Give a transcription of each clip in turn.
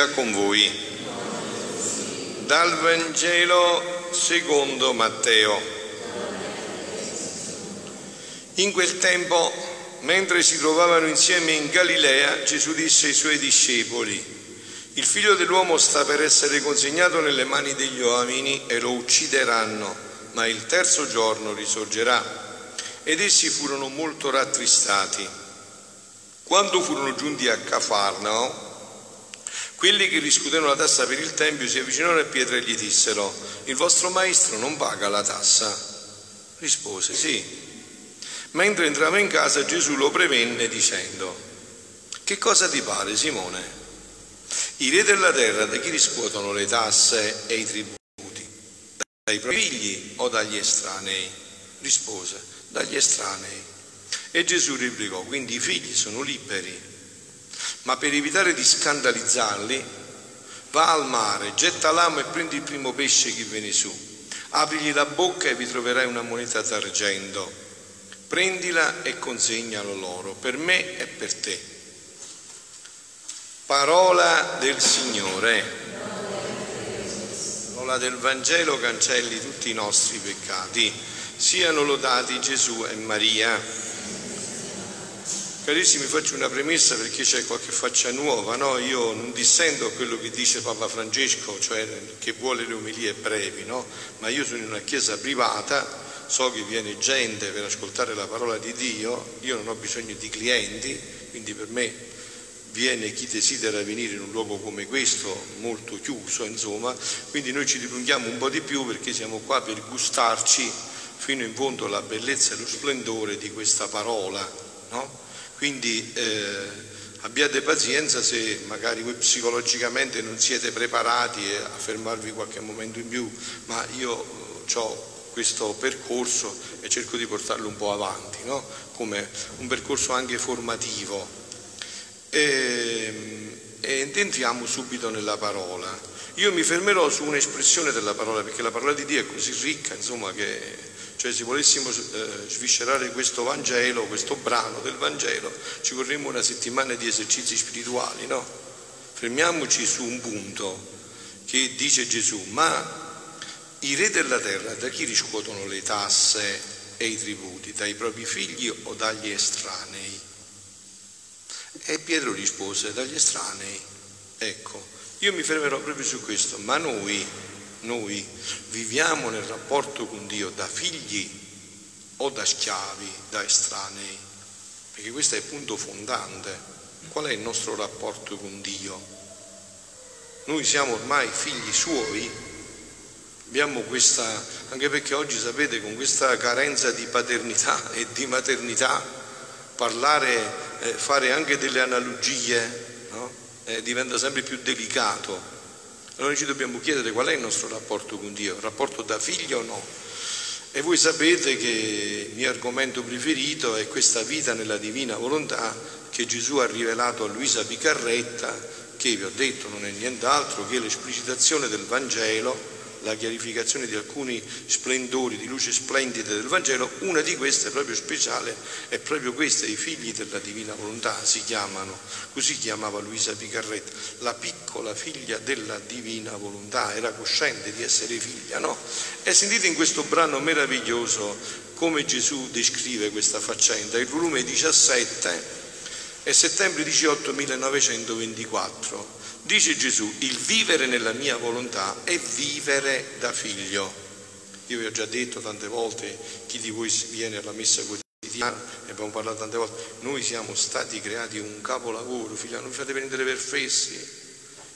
Sia con voi. Dal Vangelo secondo Matteo. In quel tempo, mentre si trovavano insieme in Galilea, Gesù disse ai suoi discepoli, il figlio dell'uomo sta per essere consegnato nelle mani degli uomini e lo uccideranno, ma il terzo giorno risorgerà. Ed essi furono molto rattristati. Quando furono giunti a Cafarnao, quelli che riscuotevano la tassa per il Tempio si avvicinarono a Pietro e gli dissero, il vostro maestro non paga la tassa? Rispose, sì. Mentre entrava in casa Gesù lo prevenne dicendo, che cosa ti pare Simone? I re della terra da chi riscuotono le tasse e i tributi? Dai propri figli o dagli estranei? Rispose, dagli estranei. E Gesù replicò, quindi i figli sono liberi ma per evitare di scandalizzarli, va al mare, getta l'amo e prendi il primo pesce che viene su. Aprigli la bocca e vi troverai una moneta d'argento. Prendila e consegnalo loro, per me e per te. Parola del Signore. Parola del Vangelo cancelli tutti i nostri peccati. Siano lodati Gesù e Maria. Carissimi, faccio una premessa perché c'è qualche faccia nuova, no? Io non dissento a quello che dice Papa Francesco, cioè che vuole le omelie brevi, no? Ma io sono in una chiesa privata, so che viene gente per ascoltare la parola di Dio, io non ho bisogno di clienti, quindi per me viene chi desidera venire in un luogo come questo, molto chiuso, insomma, quindi noi ci dilunghiamo un po' di più perché siamo qua per gustarci fino in fondo la bellezza e lo splendore di questa parola, no? Quindi eh, abbiate pazienza se magari voi psicologicamente non siete preparati a fermarvi qualche momento in più, ma io eh, ho questo percorso e cerco di portarlo un po' avanti, no? come un percorso anche formativo. E, e entriamo subito nella parola. Io mi fermerò su un'espressione della parola, perché la parola di Dio è così ricca, insomma, che cioè se volessimo eh, sviscerare questo Vangelo, questo brano del Vangelo, ci vorremmo una settimana di esercizi spirituali, no? Fermiamoci su un punto che dice Gesù, ma i re della terra da chi riscuotono le tasse e i tributi? Dai propri figli o dagli estranei? E Pietro rispose, dagli estranei. Ecco, io mi fermerò proprio su questo, ma noi noi viviamo nel rapporto con Dio da figli o da schiavi, da estranei, perché questo è il punto fondante. Qual è il nostro rapporto con Dio? Noi siamo ormai figli suoi, abbiamo questa, anche perché oggi sapete con questa carenza di paternità e di maternità, parlare, eh, fare anche delle analogie, no? eh, diventa sempre più delicato allora ci dobbiamo chiedere qual è il nostro rapporto con Dio, il rapporto da figlio o no. E voi sapete che il mio argomento preferito è questa vita nella divina volontà che Gesù ha rivelato a Luisa Picarretta, che vi ho detto non è nient'altro che l'esplicitazione del Vangelo la chiarificazione di alcuni splendori, di luce splendide del Vangelo, una di queste proprio speciale è proprio questa, i figli della divina volontà si chiamano, così chiamava Luisa Picarretta, la piccola figlia della divina volontà, era cosciente di essere figlia, no? E sentite in questo brano meraviglioso come Gesù descrive questa faccenda, il volume 17 è settembre 18 1924. Dice Gesù, il vivere nella mia volontà è vivere da figlio. Io vi ho già detto tante volte, chi di voi viene alla messa quotidiana, ne abbiamo parlato tante volte, noi siamo stati creati un capolavoro, figlio, non vi fate prendere per fessi.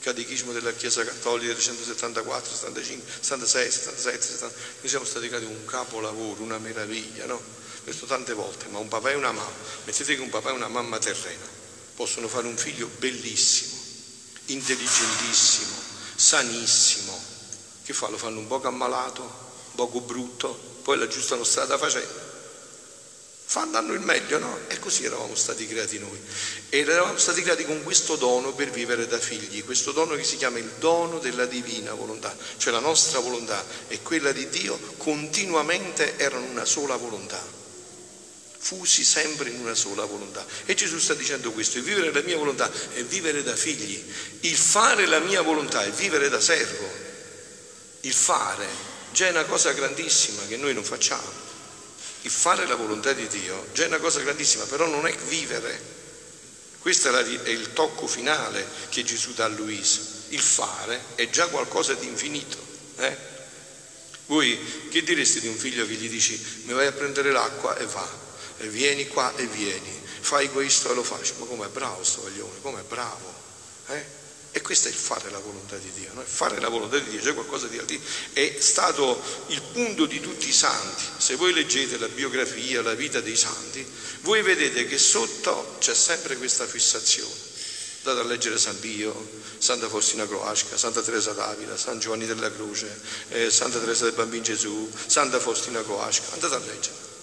Catechismo della Chiesa Cattolica del 174, 75, 76, 77, 70. Noi siamo stati creati un capolavoro, una meraviglia, no? Questo tante volte, ma un papà e una mamma, mettete che un papà e una mamma terrena possono fare un figlio bellissimo intelligentissimo, sanissimo. Che fa? Lo fanno un poco ammalato, un poco brutto, poi la giusta strada facendo. Fanno il meglio, no? E così eravamo stati creati noi. Ed eravamo stati creati con questo dono per vivere da figli, questo dono che si chiama il dono della divina volontà, cioè la nostra volontà e quella di Dio continuamente erano una sola volontà. Fusi sempre in una sola volontà. E Gesù sta dicendo questo, il vivere la mia volontà è vivere da figli, il fare la mia volontà è vivere da servo. Il fare già è una cosa grandissima che noi non facciamo. Il fare la volontà di Dio già è una cosa grandissima, però non è vivere. Questo è il tocco finale che Gesù dà a Luisa. Il fare è già qualcosa di infinito. Eh? Voi che direste di un figlio che gli dici mi vai a prendere l'acqua e va, e vieni qua e vieni, fai questo e lo faccio, ma com'è bravo sto coglione, com'è bravo, eh? E questo è il fare la volontà di Dio, no? fare la volontà di Dio, c'è qualcosa di altissimo, è stato il punto di tutti i santi. Se voi leggete la biografia, la vita dei santi, voi vedete che sotto c'è sempre questa fissazione. Andate a leggere San Pio, Santa Faustina Croasca, Santa Teresa d'Avila, San Giovanni della Croce, eh, Santa Teresa del Bambino Gesù, Santa Faustina Croasca, andate a leggere.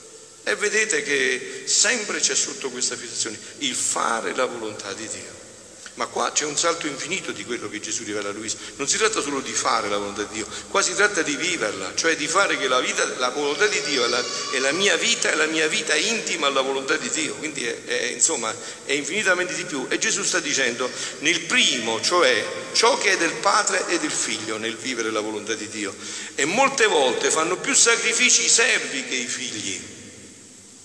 E vedete che sempre c'è sotto questa fissazione il fare la volontà di Dio. Ma qua c'è un salto infinito di quello che Gesù rivela a Luisa. Non si tratta solo di fare la volontà di Dio, qua si tratta di viverla, cioè di fare che la, vita, la volontà di Dio è la, è la, mia vita, è la mia vita intima alla volontà di Dio. Quindi è, è, insomma, è infinitamente di più. E Gesù sta dicendo nel primo, cioè ciò che è del Padre e del Figlio nel vivere la volontà di Dio. E molte volte fanno più sacrifici i servi che i figli.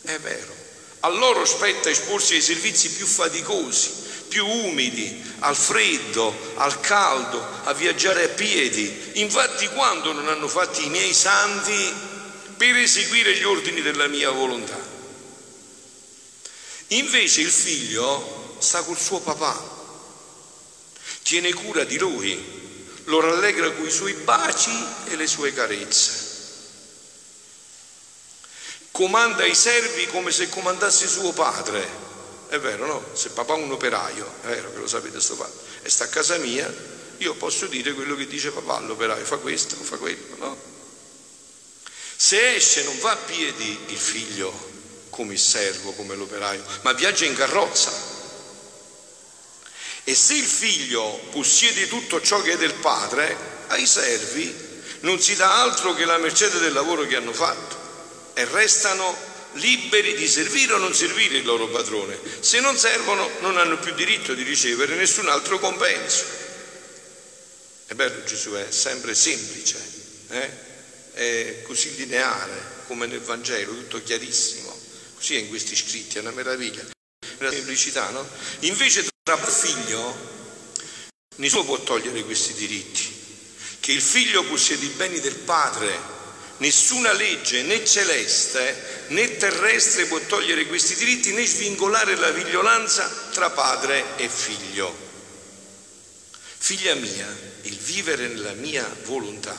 È vero. A loro spetta esporsi ai servizi più faticosi più umidi, al freddo, al caldo, a viaggiare a piedi. Infatti quando non hanno fatto i miei santi per eseguire gli ordini della mia volontà? Invece il figlio sta col suo papà, tiene cura di lui, lo rallegra con i suoi baci e le sue carezze. Comanda i servi come se comandasse suo padre è vero, no? Se papà è un operaio, è vero che lo sapete sto fatto, e sta a casa mia, io posso dire quello che dice papà all'operaio, fa questo, fa quello, no? Se esce non va a piedi il figlio come il servo, come l'operaio, ma viaggia in carrozza. E se il figlio possiede tutto ciò che è del padre, ai servi non si dà altro che la mercede del lavoro che hanno fatto e restano liberi di servire o non servire il loro padrone. Se non servono non hanno più diritto di ricevere nessun altro compenso. È bello, Gesù è sempre semplice, eh? è così lineare come nel Vangelo, tutto chiarissimo. Così è in questi scritti, è una meraviglia. La semplicità, no? Invece tra figlio nessuno può togliere questi diritti. Che il figlio possiede i beni del padre Nessuna legge né celeste né terrestre può togliere questi diritti né svingolare la vigliolanza tra padre e figlio. Figlia mia, il vivere nella mia volontà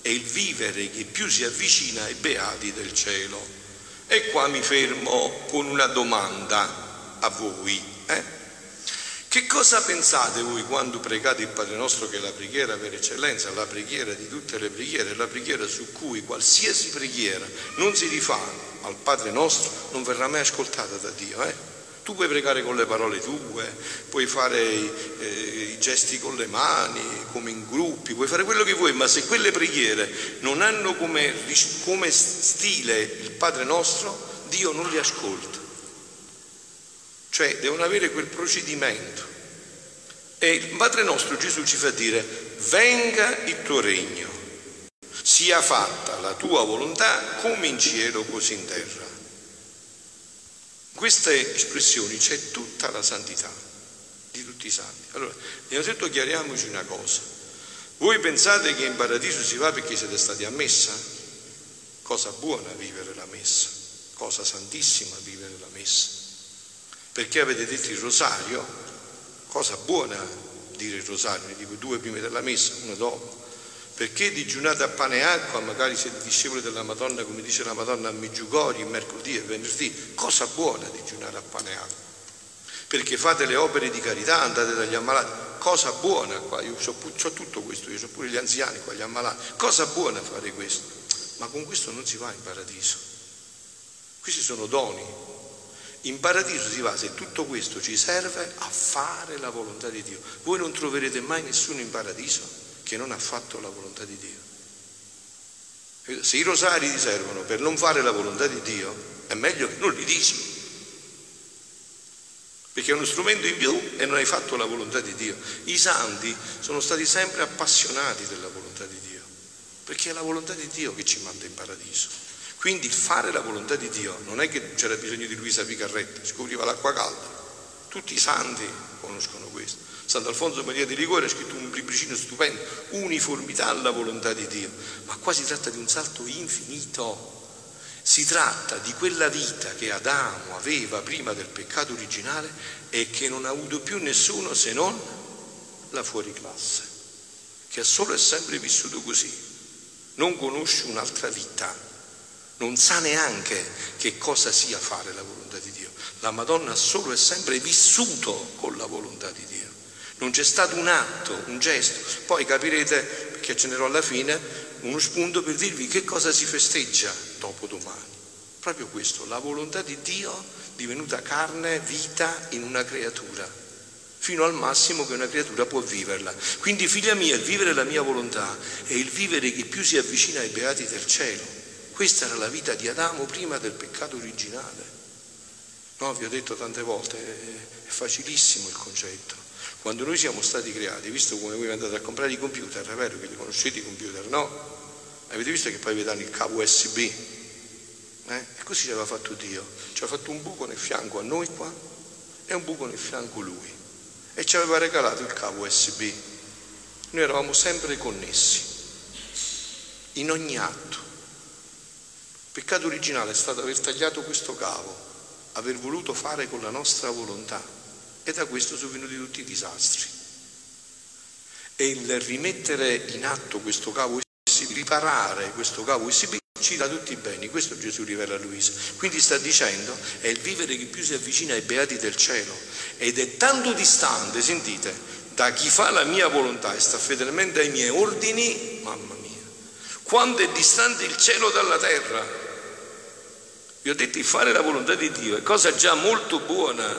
è il vivere che più si avvicina ai beati del cielo. E qua mi fermo con una domanda a voi. Eh? Che cosa pensate voi quando pregate il Padre nostro che è la preghiera per eccellenza, la preghiera di tutte le preghiere, la preghiera su cui qualsiasi preghiera non si rifà al Padre nostro non verrà mai ascoltata da Dio. Eh? Tu puoi pregare con le parole tue, puoi fare eh, i gesti con le mani, come in gruppi, puoi fare quello che vuoi, ma se quelle preghiere non hanno come, come stile il Padre nostro, Dio non li ascolta. Cioè devono avere quel procedimento. E il Padre nostro Gesù ci fa dire, venga il tuo regno, sia fatta la tua volontà come in cielo così in terra. In queste espressioni c'è tutta la santità di tutti i santi. Allora, innanzitutto chiariamoci una cosa. Voi pensate che in paradiso si va perché siete stati a messa? Cosa buona vivere la messa, cosa santissima vivere la messa perché avete detto il rosario, cosa buona dire il rosario, dico due prima della messa, una dopo, perché digiunate a pane e acqua, magari siete discepoli della Madonna, come dice la Madonna a Meggiugori, mercoledì e venerdì, cosa buona digiunare a pane e acqua, perché fate le opere di carità, andate dagli ammalati, cosa buona qua, io ho, tutto questo, io ho pure gli anziani qua, gli ammalati, cosa buona fare questo, ma con questo non si va in paradiso, questi sono doni, in paradiso si va se tutto questo ci serve a fare la volontà di Dio. Voi non troverete mai nessuno in paradiso che non ha fatto la volontà di Dio. Se i rosari ti servono per non fare la volontà di Dio, è meglio che non li dici. Perché è uno strumento in più e non hai fatto la volontà di Dio. I santi sono stati sempre appassionati della volontà di Dio, perché è la volontà di Dio che ci manda in paradiso. Quindi fare la volontà di Dio non è che c'era bisogno di Luisa Picarretta, scopriva l'acqua calda. Tutti i santi conoscono questo. Sant'Alfonso Maria di Ligure ha scritto un libricino stupendo, Uniformità alla volontà di Dio, ma qua si tratta di un salto infinito. Si tratta di quella vita che Adamo aveva prima del peccato originale e che non ha avuto più nessuno se non la fuoriclasse, che ha solo e sempre vissuto così, non conosce un'altra vita, non sa neanche che cosa sia fare la volontà di Dio. La Madonna ha solo e sempre vissuto con la volontà di Dio. Non c'è stato un atto, un gesto. Poi capirete, perché ce n'ero alla fine, uno spunto per dirvi che cosa si festeggia dopo domani. Proprio questo, la volontà di Dio divenuta carne, vita in una creatura, fino al massimo che una creatura può viverla. Quindi figlia mia, il vivere la mia volontà è il vivere che più si avvicina ai beati del cielo. Questa era la vita di Adamo prima del peccato originale. No, vi ho detto tante volte, è facilissimo il concetto. Quando noi siamo stati creati, visto come voi andate a comprare i computer, è vero che li conoscete i computer, no? Avete visto che poi vi danno il cavo USB? Eh? E così ci aveva fatto Dio. Ci ha fatto un buco nel fianco a noi qua e un buco nel fianco lui. E ci aveva regalato il cavo USB. Noi eravamo sempre connessi, in ogni atto. Peccato originale è stato aver tagliato questo cavo, aver voluto fare con la nostra volontà e da questo sono venuti tutti i disastri. E il rimettere in atto questo cavo riparare questo cavo ci dà tutti i beni. Questo Gesù rivela a Luisa. Quindi sta dicendo, è il vivere che più si avvicina ai beati del cielo. Ed è tanto distante, sentite, da chi fa la mia volontà e sta fedelmente ai miei ordini, mamma mia, quanto è distante il cielo dalla terra. Vi ho detto di fare la volontà di Dio, è cosa già molto buona.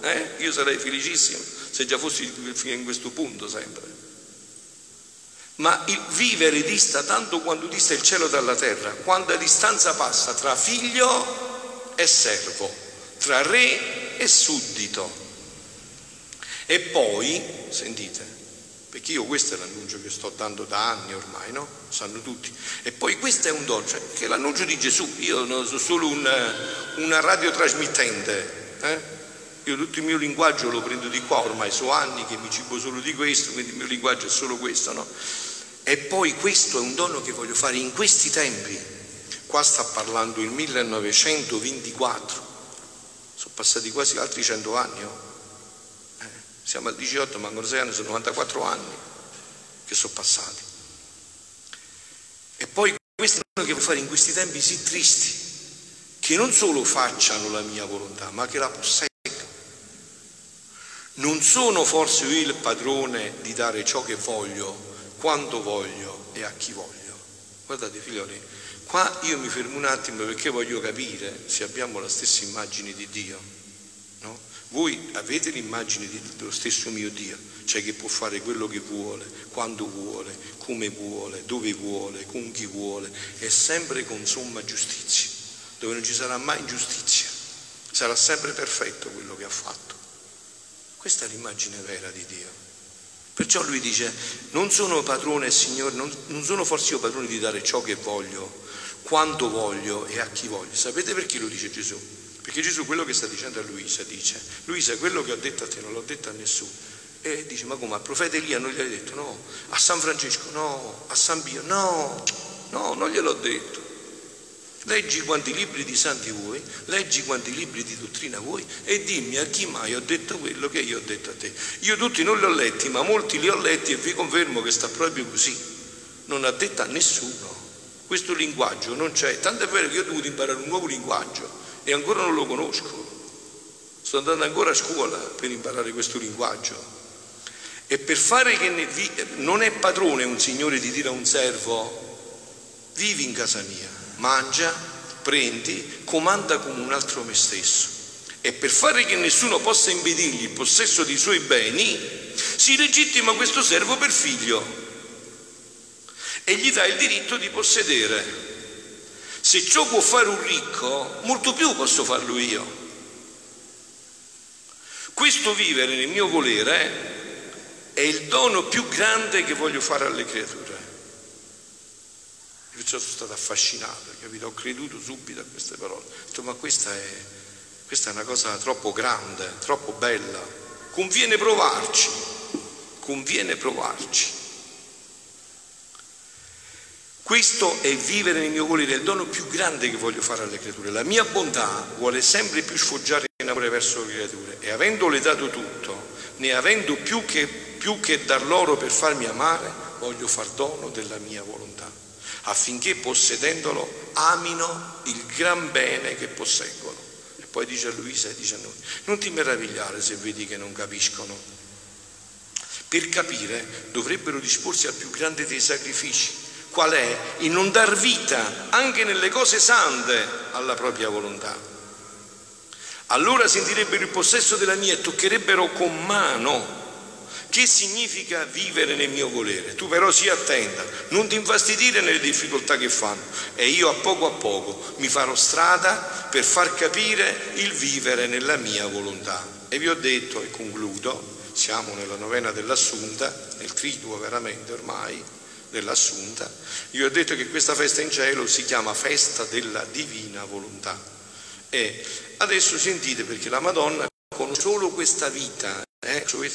Eh? Io sarei felicissimo se già fossi fino in questo punto sempre. Ma il vivere dista tanto quanto dista il cielo dalla terra, quanta distanza passa tra figlio e servo, tra re e suddito. E poi, sentite, perché io questo è l'annuncio che sto dando da anni ormai, no? Sanno tutti. E poi questo è un dono, cioè, che è l'annuncio di Gesù. Io sono solo un, una radiotrasmittente. Eh? Io tutto il mio linguaggio lo prendo di qua, ormai so anni che mi cibo solo di questo, quindi il mio linguaggio è solo questo, no? E poi questo è un dono che voglio fare in questi tempi. Qua sta parlando il 1924, sono passati quasi altri 100 anni. Oh. Siamo al 18, ma ancora 6 anni, sono 94 anni che sono passati. E poi questo è che voglio fare in questi tempi sì tristi, che non solo facciano la mia volontà, ma che la possano non sono forse io il padrone di dare ciò che voglio, quando voglio e a chi voglio. Guardate figlioli, qua io mi fermo un attimo perché voglio capire se abbiamo la stessa immagine di Dio. Voi avete l'immagine dello stesso mio Dio, cioè che può fare quello che vuole, quando vuole, come vuole, dove vuole, con chi vuole, e sempre con somma giustizia, dove non ci sarà mai ingiustizia, sarà sempre perfetto quello che ha fatto. Questa è l'immagine vera di Dio. Perciò lui dice, non sono padrone, Signore, non, non sono forse io padrone di dare ciò che voglio, quando voglio e a chi voglio. Sapete perché lo dice Gesù? Perché Gesù quello che sta dicendo a Luisa dice, Luisa quello che ho detto a te non l'ho detto a nessuno. E dice, ma come, al profeta Elia non gli hai detto? No, a San Francesco no, a San Pio no, no, non gliel'ho detto. Leggi quanti libri di santi vuoi, leggi quanti libri di dottrina vuoi e dimmi a chi mai ho detto quello che io ho detto a te. Io tutti non li ho letti, ma molti li ho letti e vi confermo che sta proprio così. Non ha detto a nessuno. Questo linguaggio non c'è. Tanto è vero che io ho dovuto imparare un nuovo linguaggio e ancora non lo conosco. Sto andando ancora a scuola per imparare questo linguaggio. E per fare che ne vi... non è padrone un signore di dire a un servo vivi in casa mia mangia, prendi, comanda come un altro me stesso. E per fare che nessuno possa impedirgli il possesso dei suoi beni, si legittima questo servo per figlio e gli dà il diritto di possedere. Se ciò può fare un ricco, molto più posso farlo io. Questo vivere nel mio volere è il dono più grande che voglio fare alle creature. Perciò sono stato affascinato, capito? Ho creduto subito a queste parole. Ho detto, ma questa è, questa è una cosa troppo grande, troppo bella. Conviene provarci, conviene provarci. Questo è vivere nel mio volere, è il dono più grande che voglio fare alle creature. La mia bontà vuole sempre più sfoggiare in amore verso le creature e avendole dato tutto, ne avendo più che, più che dar loro per farmi amare, voglio far dono della mia volontà, affinché possedendolo amino il gran bene che posseggono. E poi dice a Luisa e dice a noi, non ti meravigliare se vedi che non capiscono. Per capire dovrebbero disporsi al più grande dei sacrifici Qual è? Il non dar vita anche nelle cose sante alla propria volontà. Allora sentirebbero il possesso della mia e toccherebbero con mano. Che significa vivere nel mio volere? Tu però sii attenta, non ti infastidire nelle difficoltà che fanno e io a poco a poco mi farò strada per far capire il vivere nella mia volontà. E vi ho detto e concludo, siamo nella novena dell'Assunta, nel triduo veramente ormai, dell'Assunta, io ho detto che questa festa in cielo si chiama festa della divina volontà. E adesso sentite perché la Madonna con solo questa vita, eh, cioè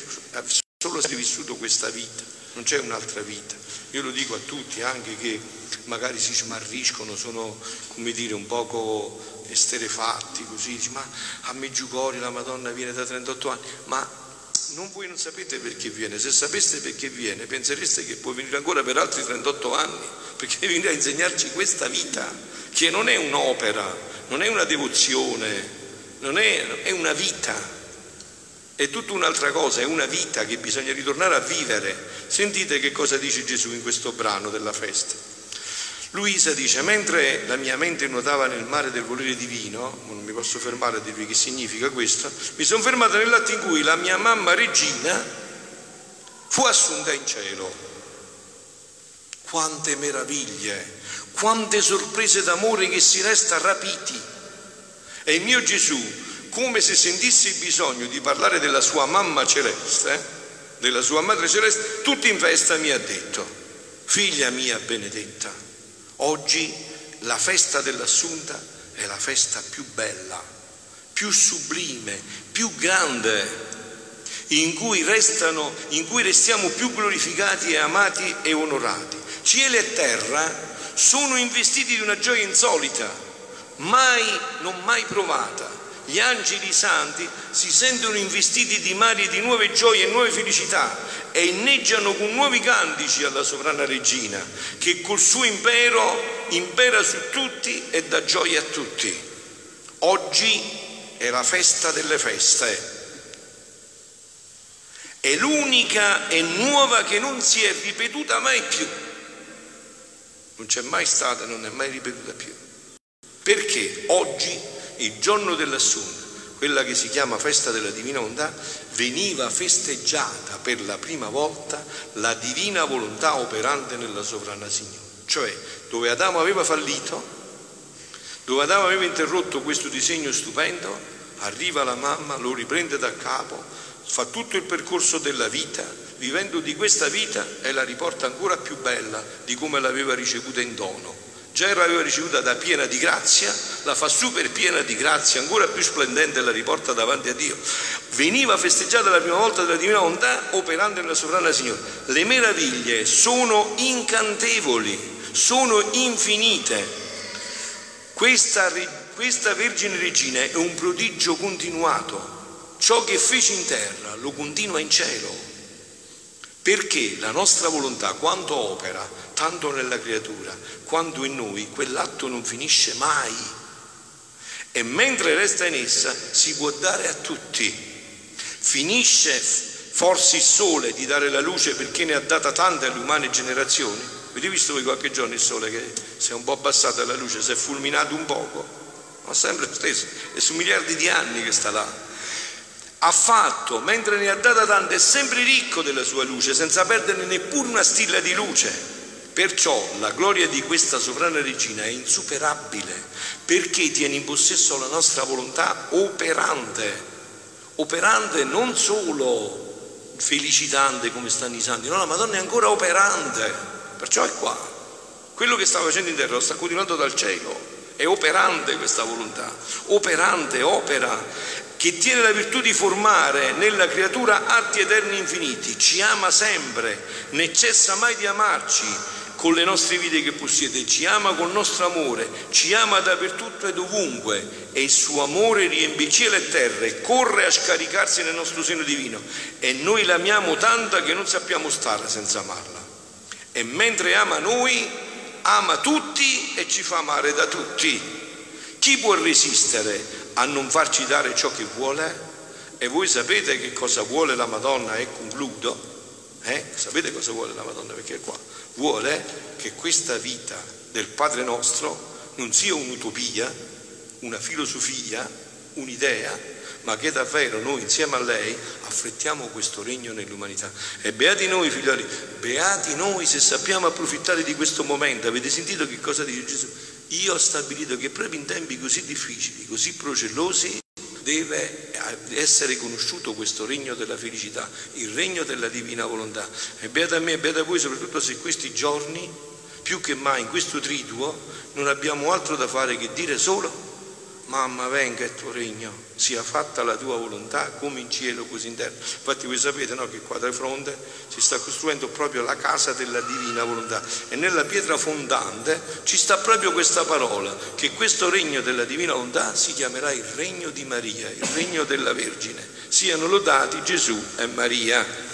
solo se hai vissuto questa vita, non c'è un'altra vita. Io lo dico a tutti anche che magari si smarriscono, sono come dire un poco esterefatti così, ma a Meggiugorio la Madonna viene da 38 anni, ma non voi non sapete perché viene, se sapeste perché viene pensereste che può venire ancora per altri 38 anni, perché viene a insegnarci questa vita, che non è un'opera, non è una devozione, non è, è una vita, è tutta un'altra cosa, è una vita che bisogna ritornare a vivere. Sentite che cosa dice Gesù in questo brano della festa. Luisa dice, mentre la mia mente nuotava nel mare del volere divino, non mi posso fermare a dirvi che significa questo, mi sono fermata nell'atto in cui la mia mamma regina fu assunta in cielo. Quante meraviglie, quante sorprese d'amore che si resta rapiti. E il mio Gesù, come se sentisse il bisogno di parlare della sua mamma celeste, della sua madre celeste, tutto in festa mi ha detto, figlia mia benedetta, Oggi la festa dell'Assunta è la festa più bella, più sublime, più grande, in cui, restano, in cui restiamo più glorificati e amati e onorati. Cielo e terra sono investiti di una gioia insolita, mai, non mai provata. Gli angeli santi si sentono investiti di mari e di nuove gioie e nuove felicità e inneggiano con nuovi cantici alla sovrana regina che col suo impero impera su tutti e dà gioia a tutti. Oggi è la festa delle feste. È l'unica e nuova che non si è ripetuta mai più. Non c'è mai stata, non è mai ripetuta più. Perché oggi, il giorno dell'assunto, quella che si chiama festa della divina volontà, veniva festeggiata per la prima volta la divina volontà operante nella sovrana Signore. Cioè, dove Adamo aveva fallito, dove Adamo aveva interrotto questo disegno stupendo, arriva la mamma, lo riprende da capo, fa tutto il percorso della vita, vivendo di questa vita e la riporta ancora più bella di come l'aveva ricevuta in dono già l'aveva ricevuta da piena di grazia, la fa super piena di grazia, ancora più splendente la riporta davanti a Dio. Veniva festeggiata la prima volta della divina volontà operando nella sovrana Signore. Le meraviglie sono incantevoli, sono infinite. Questa, questa Vergine Regina è un prodigio continuato. Ciò che fece in terra lo continua in cielo. Perché la nostra volontà, quando opera, tanto nella creatura quanto in noi, quell'atto non finisce mai. E mentre resta in essa si può dare a tutti. Finisce forse il sole di dare la luce perché ne ha data tante alle umane generazioni. Avete visto voi qualche giorno il sole che si è un po' abbassato la luce, si è fulminato un poco? Ma sempre stesso, è su miliardi di anni che sta là. Ha fatto, mentre ne ha data tante, è sempre ricco della sua luce, senza perdere neppure una stilla di luce. Perciò la gloria di questa sovrana regina è insuperabile perché tiene in possesso la nostra volontà operante, operante non solo felicitante come stanno i santi, no, la Madonna è ancora operante, perciò è qua. Quello che sta facendo in terra lo sta continuando dal cielo, è operante questa volontà, operante, opera, che tiene la virtù di formare nella creatura atti eterni infiniti, ci ama sempre, né cessa mai di amarci, con le nostre vite che possiede, ci ama col nostro amore, ci ama dappertutto ed ovunque e il suo amore riempie cielo e terra e corre a scaricarsi nel nostro seno divino e noi l'amiamo tanta che non sappiamo stare senza amarla. E mentre ama noi, ama tutti e ci fa amare da tutti. Chi può resistere a non farci dare ciò che vuole? E voi sapete che cosa vuole la Madonna e concludo? Eh? Sapete cosa vuole la Madonna? Perché è qua vuole che questa vita del Padre nostro non sia un'utopia, una filosofia, un'idea, ma che davvero noi insieme a lei affrettiamo questo regno nell'umanità. E beati noi, figlioli, beati noi se sappiamo approfittare di questo momento. Avete sentito che cosa dice Gesù? Io ho stabilito che proprio in tempi così difficili, così procellosi, deve essere conosciuto questo regno della felicità, il regno della divina volontà. E beata a me e beata a voi, soprattutto se questi giorni, più che mai in questo triduo, non abbiamo altro da fare che dire solo Mamma venga il tuo regno, sia fatta la tua volontà come in cielo così in terra. Infatti voi sapete no, che qua da fronte si sta costruendo proprio la casa della divina volontà e nella pietra fondante ci sta proprio questa parola, che questo regno della divina volontà si chiamerà il regno di Maria, il regno della Vergine. Siano lodati Gesù e Maria.